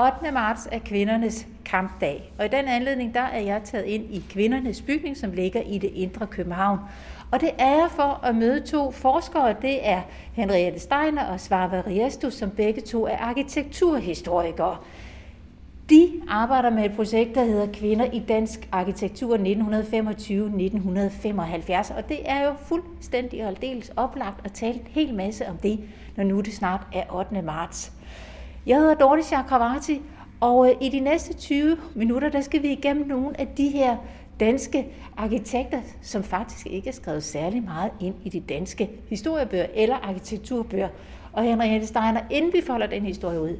8. marts er kvindernes kampdag, og i den anledning der er jeg taget ind i kvindernes bygning, som ligger i det indre København. Og det er for at møde to forskere. Det er Henriette Steiner og Svarva Riestus, som begge to er arkitekturhistorikere. De arbejder med et projekt, der hedder Kvinder i dansk arkitektur 1925-1975, og det er jo fuldstændig og aldeles oplagt at tale en hel masse om det, når nu det snart er 8. marts. Jeg hedder Dorte Chakravarti, og øh, i de næste 20 minutter, der skal vi igennem nogle af de her danske arkitekter, som faktisk ikke er skrevet særlig meget ind i de danske historiebøger eller arkitekturbøger. Og Henriette Steiner, inden vi folder den historie ud,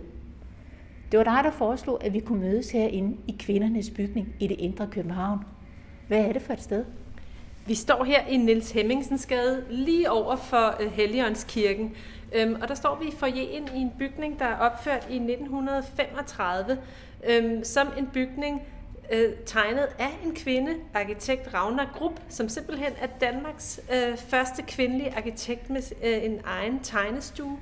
det var dig, der foreslog, at vi kunne mødes herinde i kvindernes bygning i det indre København. Hvad er det for et sted? Vi står her i Niels Hemmingsens gade, lige over for øh, Helligåndskirken. Øhm, og der står vi i forjen i en bygning, der er opført i 1935, øhm, som en bygning øh, tegnet af en kvinde, arkitekt Ragnar Grupp, som simpelthen er Danmarks øh, første kvindelige arkitekt med øh, en egen tegnestue.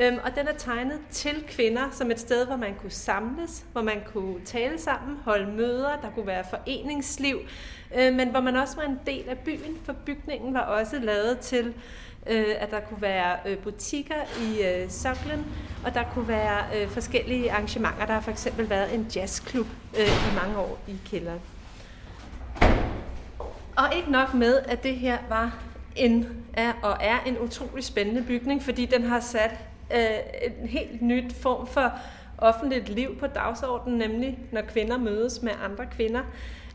Øhm, og den er tegnet til kvinder som et sted, hvor man kunne samles, hvor man kunne tale sammen, holde møder, der kunne være foreningsliv, øh, men hvor man også var en del af byen, for bygningen var også lavet til, øh, at der kunne være øh, butikker i øh, soklen, og der kunne være øh, forskellige arrangementer. Der har for eksempel været en jazzklub øh, i mange år i kælderen. Og ikke nok med, at det her var en er og er en utrolig spændende bygning, fordi den har sat øh, en helt nyt form for offentligt liv på dagsordenen, nemlig når kvinder mødes med andre kvinder.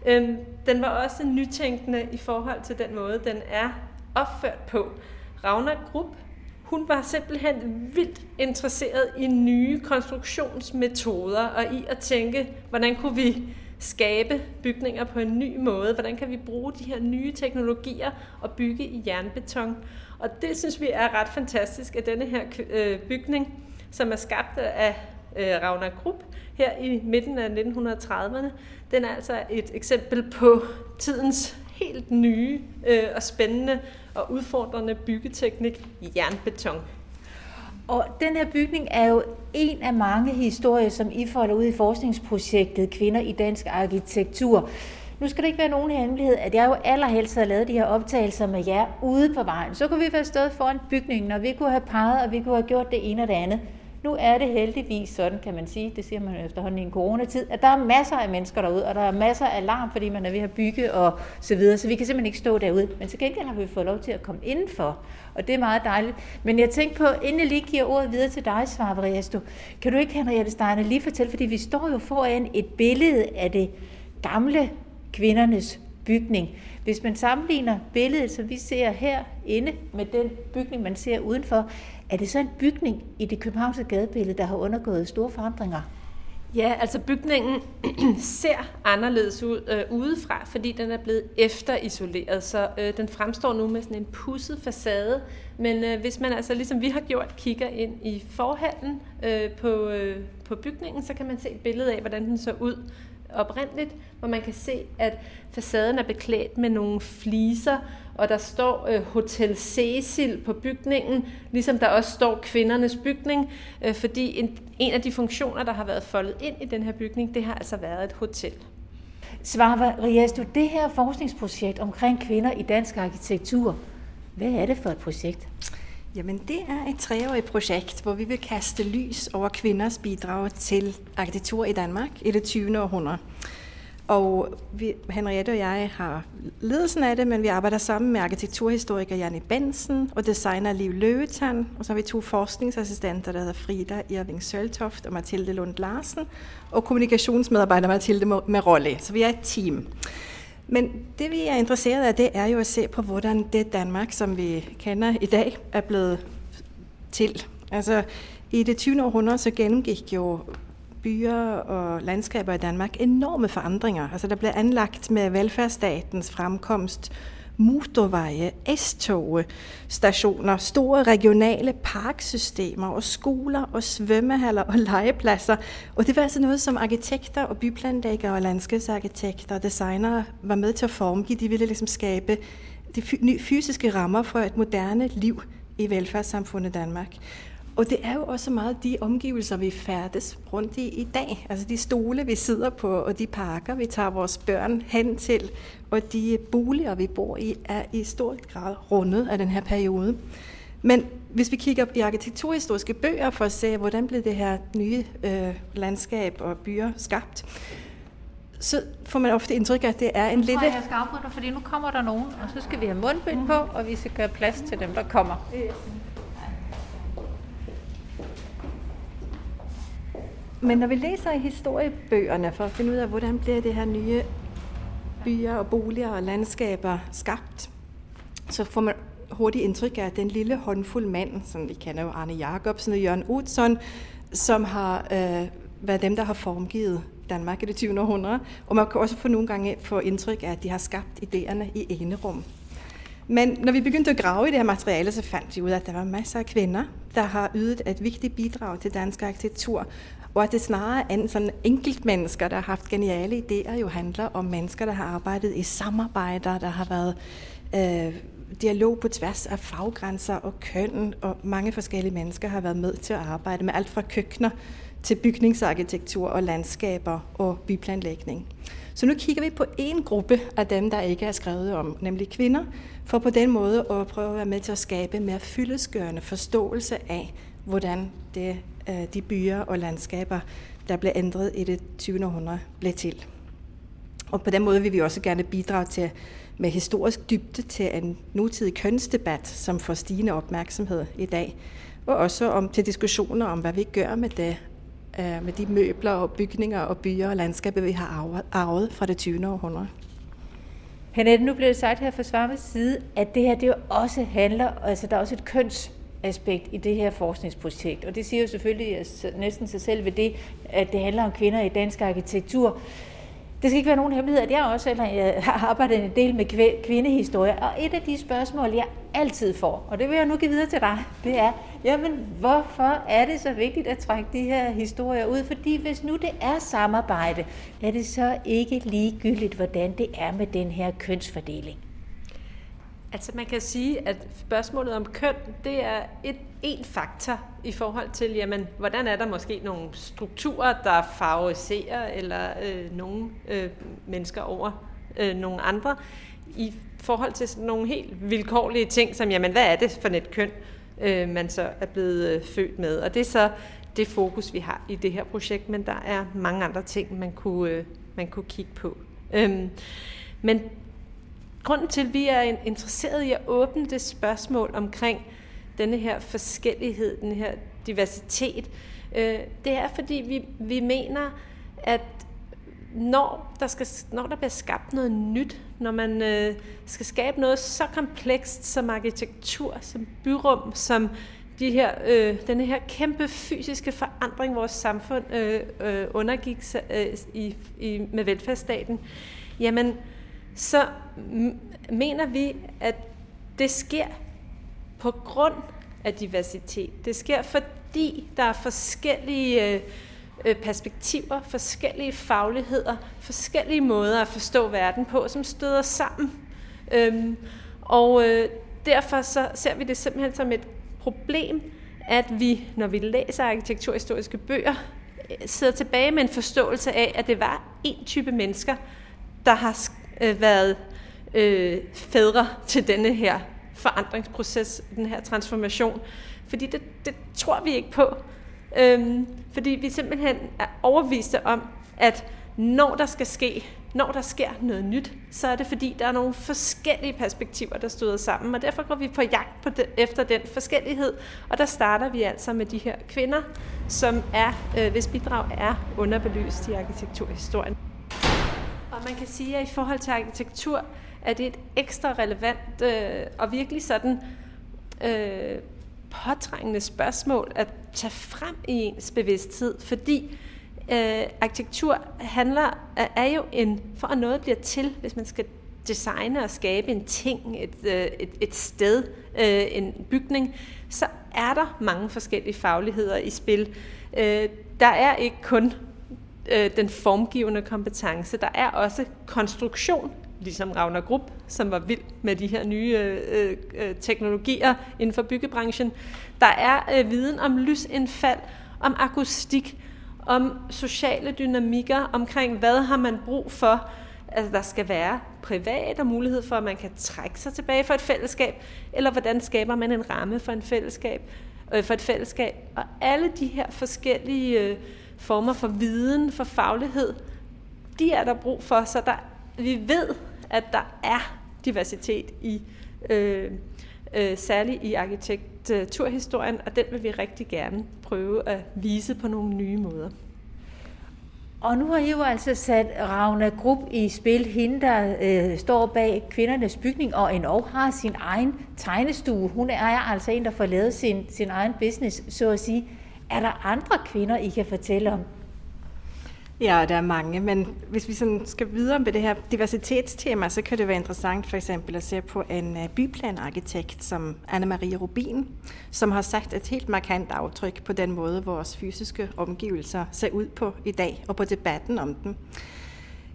Øh, den var også nytænkende i forhold til den måde, den er opført på. Ravna Grupp, hun var simpelthen vildt interesseret i nye konstruktionsmetoder og i at tænke, hvordan kunne vi skabe bygninger på en ny måde? Hvordan kan vi bruge de her nye teknologier og bygge i jernbeton? Og det synes vi er ret fantastisk, at denne her øh, bygning, som er skabt af øh, Ravna Grupp her i midten af 1930'erne, den er altså et eksempel på tidens helt nye øh, og spændende og udfordrende byggeteknik jernbeton. Og den her bygning er jo en af mange historier, som I folder ud i forskningsprojektet Kvinder i dansk arkitektur. Nu skal det ikke være nogen hemmelighed, at jeg jo allerhelst havde lavet de her optagelser med jer ude på vejen. Så kunne vi være stået foran bygningen, og vi kunne have peget, og vi kunne have gjort det ene og det andet. Nu er det heldigvis sådan, kan man sige, det siger man efterhånden i en coronatid, at der er masser af mennesker derude, og der er masser af alarm, fordi man er ved at bygge og så videre, så vi kan simpelthen ikke stå derude. Men til gengæld har vi fået lov til at komme indenfor, og det er meget dejligt. Men jeg tænkte på, inden jeg lige giver ordet videre til dig, Svarvariasto, kan du ikke, Henriette Steiner, lige fortælle, fordi vi står jo foran et billede af det gamle kvindernes bygning. Hvis man sammenligner billedet, som vi ser herinde, med den bygning, man ser udenfor, er det så en bygning i det københavnske gadebillede, der har undergået store forandringer? Ja, altså bygningen ser anderledes ud øh, udefra, fordi den er blevet efterisoleret, så øh, den fremstår nu med sådan en pusset facade. Men øh, hvis man altså, ligesom vi har gjort, kigger ind i forhallen øh, på, øh, på bygningen, så kan man se et billede af, hvordan den så ud oprindeligt, hvor man kan se, at facaden er beklædt med nogle fliser, og der står øh, Hotel Cecil på bygningen, ligesom der også står kvindernes bygning, øh, fordi en, en af de funktioner, der har været foldet ind i den her bygning, det har altså været et hotel. Svarva du det her forskningsprojekt omkring kvinder i dansk arkitektur, hvad er det for et projekt? Jamen, det er et treårigt projekt, hvor vi vil kaste lys over kvinders bidrag til arkitektur i Danmark i det 20. århundrede. Og vi, Henriette og jeg har ledelsen af det, men vi arbejder sammen med arkitekturhistoriker Janne Bensen og designer Liv Løvetan. og så har vi to forskningsassistenter, der hedder Frida Irving Søltoft og Mathilde Lund Larsen, og kommunikationsmedarbejder Mathilde Merolle. Så vi er et team. Men det vi er interesseret af, det er jo at se på, hvordan det Danmark, som vi kender i dag, er blevet til. Altså i det 20. århundrede så gennemgik jo byer og landskaber i Danmark enorme forandringer. Altså der blev anlagt med velfærdsstatens fremkomst motorveje, S-toge, stationer, store regionale parksystemer og skoler og svømmehaller og legepladser. Og det var altså noget, som arkitekter og byplanlæggere og landskabsarkitekter og designere var med til at formgive. De ville ligesom skabe de fysiske rammer for et moderne liv i velfærdssamfundet Danmark. Og det er jo også meget de omgivelser, vi færdes rundt i i dag. Altså de stole, vi sidder på, og de parker, vi tager vores børn hen til, og de boliger, vi bor i, er i stor grad rundet af den her periode. Men hvis vi kigger i arkitekturhistoriske bøger for at se, hvordan blev det her nye øh, landskab og byer skabt, så får man ofte indtryk af, at det er en lille... Jeg skal afbryde dig, fordi nu kommer der nogen, og så skal vi have mundbind på, og vi skal gøre plads til dem, der kommer. Men når vi læser i historiebøgerne for at finde ud af, hvordan bliver det her nye byer og boliger og landskaber skabt, så får man hurtigt indtryk af, at den lille håndfuld mand, som vi kender jo Arne Jacobsen og Jørgen Utzon, som har øh, været dem, der har formgivet Danmark i det 20. århundrede. Og man kan også få nogle gange få indtryk af, at de har skabt idéerne i enerum. Men når vi begyndte at grave i det her materiale, så fandt vi ud af, at der var masser af kvinder, der har ydet et vigtigt bidrag til dansk arkitektur, og at det snarere end sådan enkelt mennesker, der har haft geniale idéer, jo handler om mennesker, der har arbejdet i samarbejder, der har været øh, dialog på tværs af faggrænser og køn, og mange forskellige mennesker har været med til at arbejde med alt fra køkkener til bygningsarkitektur og landskaber og byplanlægning. Så nu kigger vi på en gruppe af dem, der ikke er skrevet om, nemlig kvinder, for på den måde at prøve at være med til at skabe mere fyldesgørende forståelse af, hvordan det, øh, de byer og landskaber, der blev ændret i det 20. århundrede, blev til. Og på den måde vil vi også gerne bidrage til med historisk dybde til en nutidig kønsdebat, som får stigende opmærksomhed i dag, og også om til diskussioner om, hvad vi gør med det, øh, med de møbler og bygninger og byer og landskaber, vi har arvet fra det 20. århundrede. Henette, nu bliver det sagt her fra Svarmes side, at det her det jo også handler, altså der er også et køns aspekt i det her forskningsprojekt. Og det siger jo selvfølgelig næsten sig selv ved det, at det handler om kvinder i dansk arkitektur. Det skal ikke være nogen hemmelighed, at jeg også eller jeg øh, har arbejdet en del med kvindehistorie, og et af de spørgsmål, jeg altid får, og det vil jeg nu give videre til dig, det er, jamen hvorfor er det så vigtigt at trække de her historier ud? Fordi hvis nu det er samarbejde, er det så ikke ligegyldigt, hvordan det er med den her kønsfordeling? Altså man kan sige, at spørgsmålet om køn, det er et en faktor i forhold til, jamen, hvordan er der måske nogle strukturer, der favoriserer eller øh, nogle øh, mennesker over øh, nogle andre, i forhold til sådan nogle helt vilkårlige ting, som, jamen, hvad er det for et køn, øh, man så er blevet øh, født med? Og det er så det fokus, vi har i det her projekt, men der er mange andre ting, man kunne, øh, man kunne kigge på. Øhm, men grunden til, at vi er interesseret i at åbne det spørgsmål omkring denne her forskellighed, den her diversitet, øh, det er fordi vi, vi mener, at når der, skal, når der bliver skabt noget nyt, når man øh, skal skabe noget så komplekst som arkitektur, som byrum, som de her, øh, denne her kæmpe fysiske forandring, vores samfund øh, øh, undergik øh, i, i, med velfærdsstaten, jamen så mener vi, at det sker på grund af diversitet. Det sker, fordi der er forskellige øh, øh, perspektiver, forskellige fagligheder, forskellige måder at forstå verden på, som støder sammen. Øhm, og øh, derfor så ser vi det simpelthen som et problem, at vi, når vi læser arkitekturhistoriske bøger, øh, sidder tilbage med en forståelse af, at det var en type mennesker, der har Øh, været øh, fædre til denne her forandringsproces, den her transformation. Fordi det, det tror vi ikke på. Øhm, fordi vi simpelthen er overviste om, at når der skal ske, når der sker noget nyt, så er det fordi, der er nogle forskellige perspektiver, der støder sammen, og derfor går vi på jagt på det, efter den forskellighed, og der starter vi altså med de her kvinder, som er, øh, hvis bidrag er underbelyst i arkitekturhistorien. Og man kan sige, at i forhold til arkitektur, er det et ekstra relevant øh, og virkelig sådan øh, påtrængende spørgsmål at tage frem i ens bevidsthed, fordi øh, arkitektur handler er jo en for at noget bliver til, hvis man skal designe og skabe en ting, et, øh, et, et sted, øh, en bygning, så er der mange forskellige fagligheder i spil. Øh, der er ikke kun øh, den formgivende kompetence, der er også konstruktion ligesom Ravner Grupp, som var vild med de her nye øh, øh, teknologier inden for byggebranchen. Der er øh, viden om lysindfald, om akustik, om sociale dynamikker, omkring hvad har man brug for, Altså, der skal være privat og mulighed for, at man kan trække sig tilbage for et fællesskab, eller hvordan skaber man en ramme for, en fællesskab, øh, for et fællesskab. Og alle de her forskellige øh, former for viden, for faglighed, de er der brug for, så der, vi ved, at der er diversitet i, øh, øh, særligt i arkitekturhistorien, og den vil vi rigtig gerne prøve at vise på nogle nye måder. Og nu har I jo altså sat Ravna Grupp i spil, hende der øh, står bag kvindernes bygning og en og har sin egen tegnestue. Hun er altså en, der får lavet sin, sin egen business, så at sige. Er der andre kvinder, I kan fortælle om? Ja, der er mange, men hvis vi sådan skal videre med det her diversitetstema, så kan det være interessant for eksempel at se på en øh, byplanarkitekt som Anne-Marie Rubin, som har sat et helt markant aftryk på den måde, vores fysiske omgivelser ser ud på i dag, og på debatten om dem.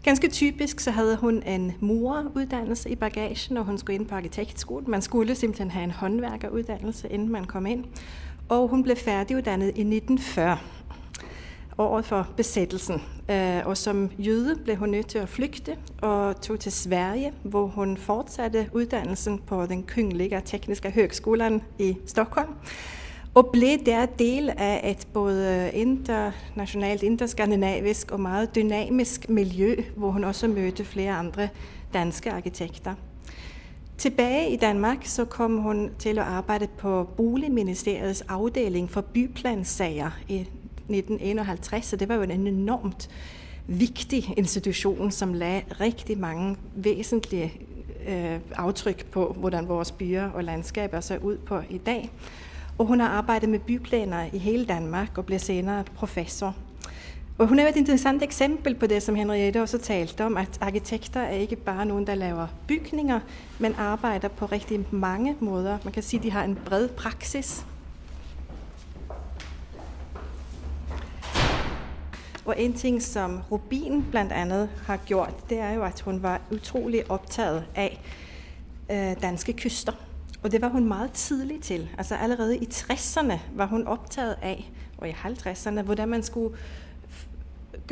Ganske typisk så havde hun en mureruddannelse i bagagen, når hun skulle ind på arkitektskolen. Man skulle simpelthen have en håndværkeruddannelse, inden man kom ind. Og hun blev færdiguddannet i 1940 året for besættelsen. Øh, og som jøde blev hun nødt til at flygte og tog til Sverige, hvor hun fortsatte uddannelsen på den Kungliga Tekniska Högskolan i Stockholm og blev der del af et både internationalt, interskandinavisk og meget dynamisk miljø, hvor hun også mødte flere andre danske arkitekter. Tilbage i Danmark så kom hun til at arbejde på Boligministeriets afdeling for byplansager i 1951, så det var jo en enormt vigtig institution, som lagde rigtig mange væsentlige øh, aftryk på, hvordan vores byer og landskaber ser ud på i dag. Og hun har arbejdet med byplaner i hele Danmark og blev senere professor. Og hun er et interessant eksempel på det, som Henriette også talte om, at arkitekter er ikke bare nogen, der laver bygninger, men arbejder på rigtig mange måder. Man kan sige, at de har en bred praksis. Og en ting, som Rubin blandt andet har gjort, det er jo, at hun var utrolig optaget af øh, danske kyster. Og det var hun meget tidlig til. Altså allerede i 60'erne var hun optaget af, og i 50'erne, hvordan man skulle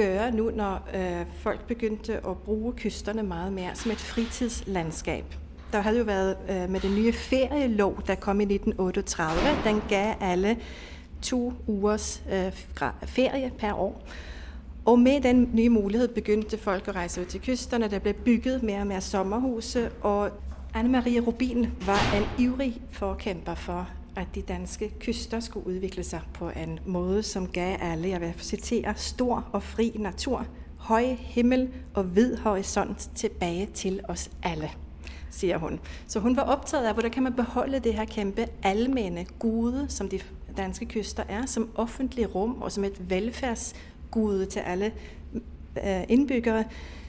gøre nu, når øh, folk begyndte at bruge kysterne meget mere som et fritidslandskab. Der havde jo været øh, med den nye ferielov, der kom i 1938. Den gav alle to ugers øh, ferie per år. Og med den nye mulighed begyndte folk at rejse ud til kysterne. Der blev bygget mere og mere sommerhuse, og Anne-Marie Rubin var en ivrig forkæmper for, at de danske kyster skulle udvikle sig på en måde, som gav alle, jeg vil citere, stor og fri natur, høj himmel og hvid horisont tilbage til os alle siger hun. Så hun var optaget af, hvordan kan man beholde det her kæmpe almene gode, som de danske kyster er, som offentlig rum og som et velfærdsgude til alle øh, indbyggere,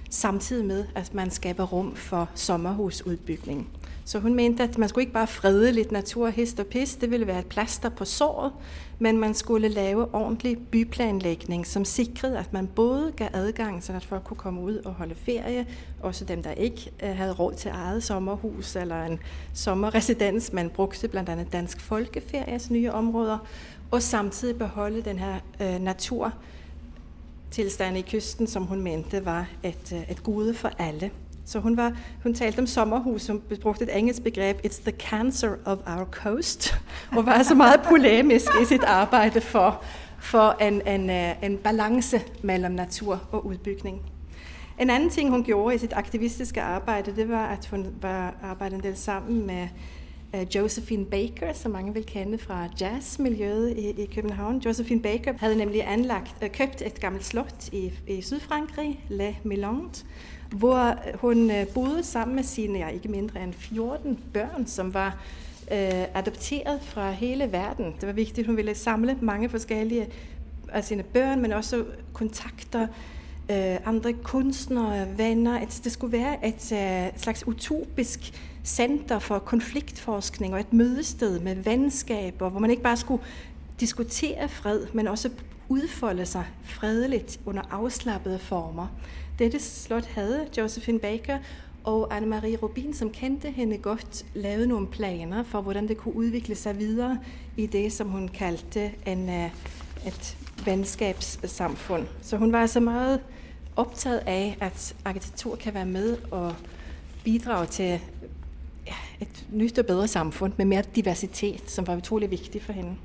samtidig med, at man skaber rum for sommerhusudbygning. Så hun mente, at man skulle ikke bare frede lidt natur, hist og pis, det ville være et plaster på såret, men man skulle lave ordentlig byplanlægning, som sikrede, at man både gav adgang, så at folk kunne komme ud og holde ferie, også dem, der ikke øh, havde råd til eget sommerhus eller en sommerresidens, man brugte blandt andet Dansk Folkeferias nye områder, og samtidig beholde den her øh, natur, tilstand i kysten, som hun mente var et, øh, et gode for alle. Så hun, var, hun talte om sommerhus, som brugte et engelsk begreb, it's the cancer of our coast, og var altså meget polemisk i sit arbejde for, for en, en, øh, en balance mellem natur og udbygning. En anden ting, hun gjorde i sit aktivistiske arbejde, det var, at hun var arbejdet en del sammen med Josephine Baker, som mange vil kende fra jazzmiljøet i, i København. Josephine Baker havde nemlig anlagt, øh, købt et gammelt slot i, i Sydfrankrig, Le Milande, hvor øh, hun øh, boede sammen med sine ja, ikke mindre end 14 børn, som var øh, adopteret fra hele verden. Det var vigtigt, hun ville samle mange forskellige af sine børn, men også kontakter øh, andre kunstnere, venner. Et, det skulle være et, øh, slags utopisk center for konfliktforskning og et mødested med venskaber, hvor man ikke bare skulle diskutere fred, men også udfolde sig fredeligt under afslappede former. Dette slot havde Josephine Baker, Og Anne-Marie Rubin, som kendte hende godt, lavede nogle planer for, hvordan det kunne udvikle sig videre i det, som hun kaldte en, øh, et venskabssamfund. Så hun var altså meget optaget af, at arkitektur kan være med og bidrage til et nyt og bedre samfund med mere diversitet, som var utrolig vigtigt for hende.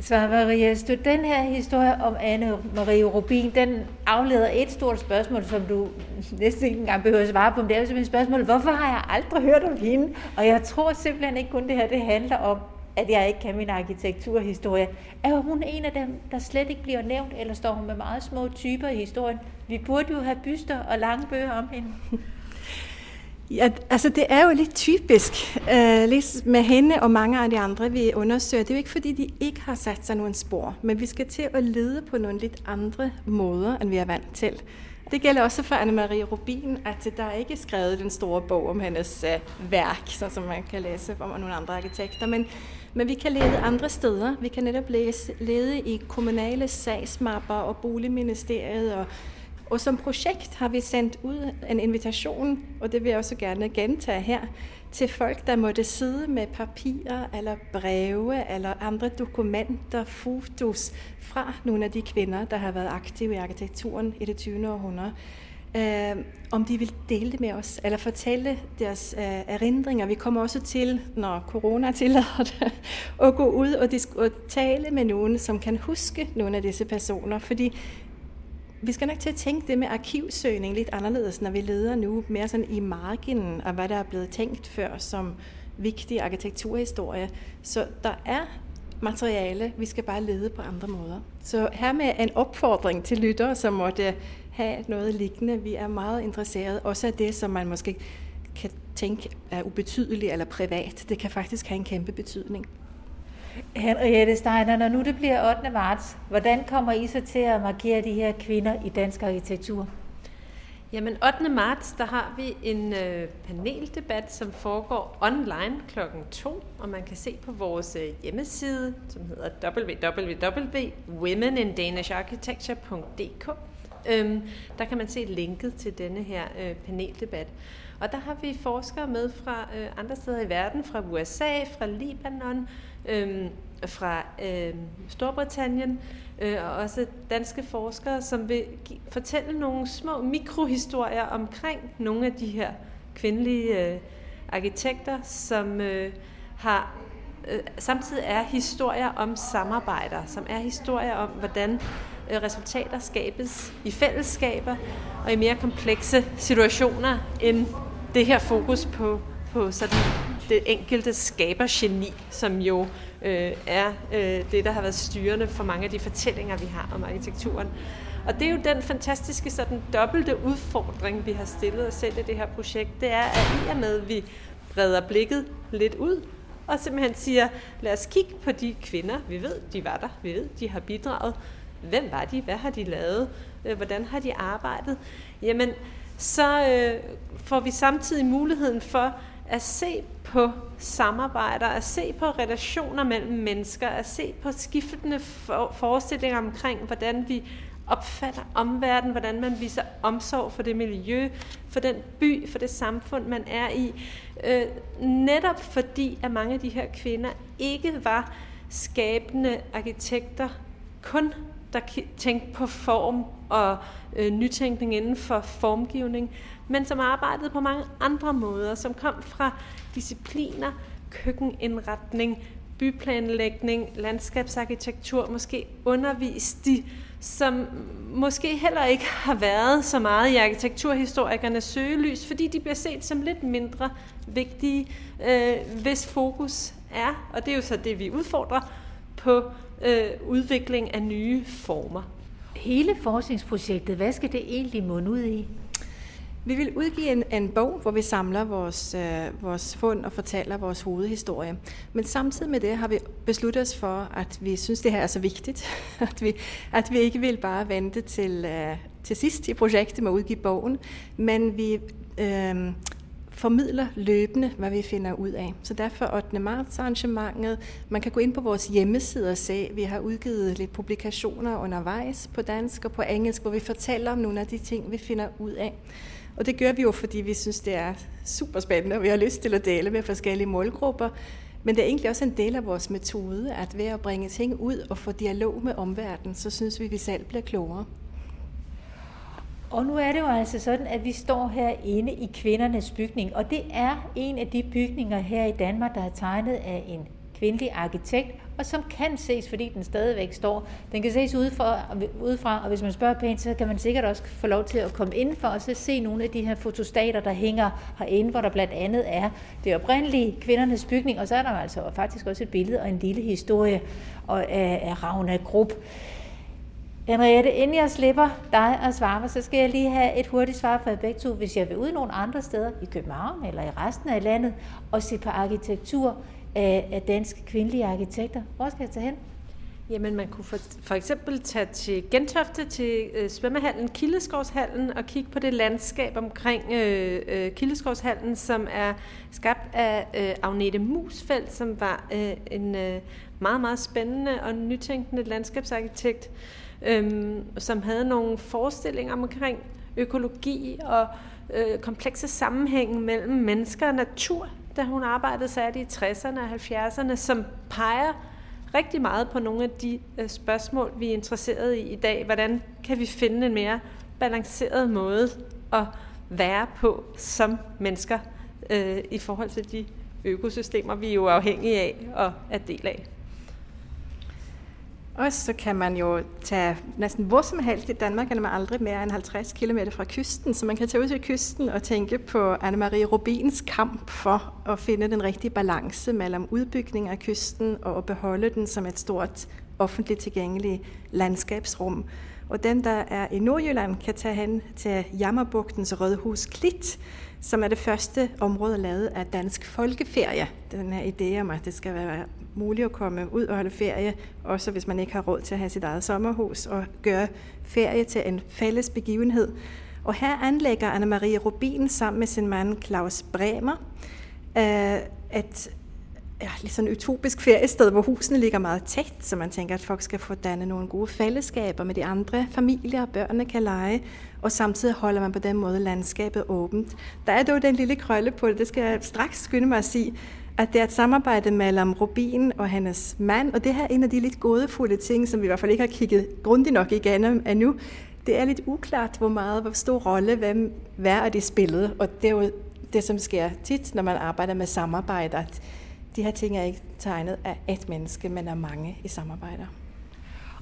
Så Maria du den her historie om Anne-Marie Rubin, den afleder et stort spørgsmål, som du næsten ikke engang behøver at svare på, men det er jo simpelthen spørgsmål, hvorfor har jeg aldrig hørt om hende? Og jeg tror simpelthen ikke kun det her, det handler om, at jeg ikke kan min arkitekturhistorie. Er hun en af dem, der slet ikke bliver nævnt, eller står hun med meget små typer i historien? Vi burde jo have byster og lange bøger om hende. Ja, altså det er jo lidt typisk uh, lidt med hende og mange af de andre, vi undersøger. Det er jo ikke fordi, de ikke har sat sig nogen spor, men vi skal til at lede på nogle lidt andre måder, end vi er vant til. Det gælder også for Anne-Marie Rubin, at der er ikke skrevet den store bog om hendes uh, værk, så som man kan læse om nogle andre arkitekter, men, men vi kan lede andre steder. Vi kan netop læse, lede i kommunale sagsmapper og boligministeriet og og som projekt har vi sendt ud en invitation, og det vil jeg også gerne gentage her, til folk, der måtte sidde med papirer eller breve eller andre dokumenter, fotos fra nogle af de kvinder, der har været aktive i arkitekturen i det 20. århundrede. Øh, om de vil dele det med os, eller fortælle deres øh, erindringer. Vi kommer også til, når corona tillader det, at gå ud og, og tale med nogen, som kan huske nogle af disse personer, fordi vi skal nok til at tænke det med arkivsøgning lidt anderledes, når vi leder nu mere sådan i marginen af, hvad der er blevet tænkt før som vigtig arkitekturhistorie. Så der er materiale, vi skal bare lede på andre måder. Så her med en opfordring til lyttere, som måtte have noget lignende. Vi er meget interesserede, også af det, som man måske kan tænke er ubetydeligt eller privat. Det kan faktisk have en kæmpe betydning. Henriette Steiner, når nu det bliver 8. marts, hvordan kommer I så til at markere de her kvinder i dansk arkitektur? Jamen 8. marts, der har vi en øh, paneldebat, som foregår online klokken 2, og man kan se på vores øh, hjemmeside, som hedder www.womenindanisharchitecture.dk. Øhm, der kan man se linket til denne her øh, paneldebat. Og der har vi forskere med fra øh, andre steder i verden, fra USA, fra Libanon, øh, fra øh, Storbritannien, øh, og også danske forskere, som vil fortælle nogle små mikrohistorier omkring nogle af de her kvindelige øh, arkitekter, som øh, har øh, samtidig er historier om samarbejder, som er historier om, hvordan øh, resultater skabes i fællesskaber og i mere komplekse situationer end det her fokus på, på sådan det enkelte skabergeni, som jo øh, er øh, det, der har været styrende for mange af de fortællinger, vi har om arkitekturen. Og det er jo den fantastiske sådan dobbelte udfordring, vi har stillet os selv i det her projekt. Det er, at i og med, at vi breder blikket lidt ud, og simpelthen siger, lad os kigge på de kvinder, vi ved, de var der, vi ved, de har bidraget. Hvem var de? Hvad har de lavet? Øh, hvordan har de arbejdet? Jamen, så øh, får vi samtidig muligheden for at se på samarbejder, at se på relationer mellem mennesker, at se på skiftende for, forestillinger omkring, hvordan vi opfatter omverdenen, hvordan man viser omsorg for det miljø, for den by, for det samfund, man er i. Øh, netop fordi, at mange af de her kvinder ikke var skabende arkitekter kun der tænkte på form og øh, nytænkning inden for formgivning, men som arbejdede på mange andre måder, som kom fra discipliner, køkkenindretning, byplanlægning, landskabsarkitektur, måske undervist de, som måske heller ikke har været så meget i arkitekturhistorikernes søgelys, fordi de bliver set som lidt mindre vigtige, øh, hvis fokus er, og det er jo så det, vi udfordrer, på øh, udvikling af nye former. Hele forskningsprojektet, hvad skal det egentlig munde ud i? Vi vil udgive en, en bog, hvor vi samler vores, øh, vores fund og fortæller vores hovedhistorie. Men samtidig med det har vi besluttet os for, at vi synes, det her er så vigtigt, at vi, at vi ikke vil bare vente til, øh, til sidst i projektet med at udgive bogen, men vi øh, formidler løbende, hvad vi finder ud af. Så derfor 8. marts arrangementet. Man kan gå ind på vores hjemmeside og se, vi har udgivet lidt publikationer undervejs på dansk og på engelsk, hvor vi fortæller om nogle af de ting, vi finder ud af. Og det gør vi jo, fordi vi synes, det er super spændende, og vi har lyst til at dele med forskellige målgrupper. Men det er egentlig også en del af vores metode, at ved at bringe ting ud og få dialog med omverdenen, så synes vi, at vi selv bliver klogere. Og nu er det jo altså sådan, at vi står herinde i kvindernes bygning, og det er en af de bygninger her i Danmark, der er tegnet af en kvindelig arkitekt, og som kan ses, fordi den stadigvæk står. Den kan ses udefra, udefra og hvis man spørger pænt, så kan man sikkert også få lov til at komme indenfor og så se nogle af de her fotostater, der hænger herinde, hvor der blandt andet er det oprindelige kvindernes bygning, og så er der altså faktisk også et billede og en lille historie af, af Ravna Grupp. Henriette, inden jeg slipper dig og svare mig, så skal jeg lige have et hurtigt svar fra begge to. Hvis jeg vil ud nogle andre steder, i København eller i resten af landet, og se på arkitektur af, af danske kvindelige arkitekter, hvor skal jeg tage hen? Jamen, man kunne for, for eksempel tage til Gentofte, til øh, svømmehallen Kildeskovshallen, og kigge på det landskab omkring øh, øh, Kildeskovshallen, som er skabt af øh, Agnete Musfeldt, som var øh, en øh, meget, meget spændende og nytænkende landskabsarkitekt, øh, øhm, som havde nogle forestillinger omkring økologi og øh, komplekse sammenhænge mellem mennesker og natur, da hun arbejdede særligt i 60'erne og 70'erne, som peger rigtig meget på nogle af de øh, spørgsmål, vi er interesseret i i dag. Hvordan kan vi finde en mere balanceret måde at være på som mennesker øh, i forhold til de økosystemer, vi er jo afhængige af og er del af. Og så kan man jo tage næsten hvor som helst i Danmark, er man aldrig mere end 50 km fra kysten. Så man kan tage ud til kysten og tænke på Anne-Marie Rubins kamp for at finde den rigtige balance mellem udbygning af kysten og at beholde den som et stort offentligt tilgængeligt landskabsrum. Og den, der er i Nordjylland, kan tage hen til Jammerbugtens Rødhus Klit, som er det første område lavet af Dansk Folkeferie. Den her idé om, at det skal være muligt at komme ud og holde ferie, også hvis man ikke har råd til at have sit eget sommerhus, og gøre ferie til en fælles begivenhed. Og her anlægger Anne-Marie Rubin sammen med sin mand Claus Bremer øh, et lidt sådan utopisk feriested, hvor husene ligger meget tæt, så man tænker, at folk skal få danne nogle gode fællesskaber med de andre familier, og børnene kan lege, og samtidig holder man på den måde landskabet åbent. Der er dog den lille krølle på det, det skal jeg straks skynde mig at sige, at det er et samarbejde mellem Rubin og hendes mand, og det her er en af de lidt gådefulde ting, som vi i hvert fald ikke har kigget grundigt nok igennem endnu. Det er lidt uklart, hvor meget, hvor stor rolle, hvem hver af de spillede, og det er jo det, som sker tit, når man arbejder med samarbejde, at de her ting er ikke tegnet af et menneske, men af mange i samarbejder.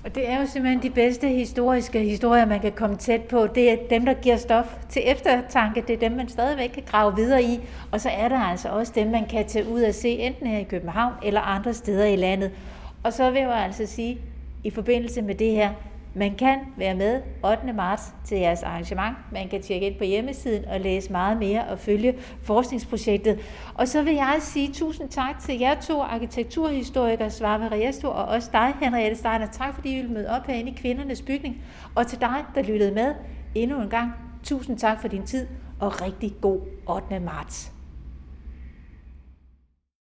Og det er jo simpelthen de bedste historiske historier, man kan komme tæt på. Det er dem, der giver stof til eftertanke. Det er dem, man stadigvæk kan grave videre i. Og så er der altså også dem, man kan tage ud og se, enten her i København eller andre steder i landet. Og så vil jeg altså sige, i forbindelse med det her, man kan være med 8. marts til jeres arrangement. Man kan tjekke ind på hjemmesiden og læse meget mere og følge forskningsprojektet. Og så vil jeg sige tusind tak til jer to arkitekturhistorikere, Svave Riesto og også dig, Henriette Steiner. Tak fordi I ville møde op herinde i Kvindernes Bygning. Og til dig, der lyttede med endnu en gang, tusind tak for din tid og rigtig god 8. marts.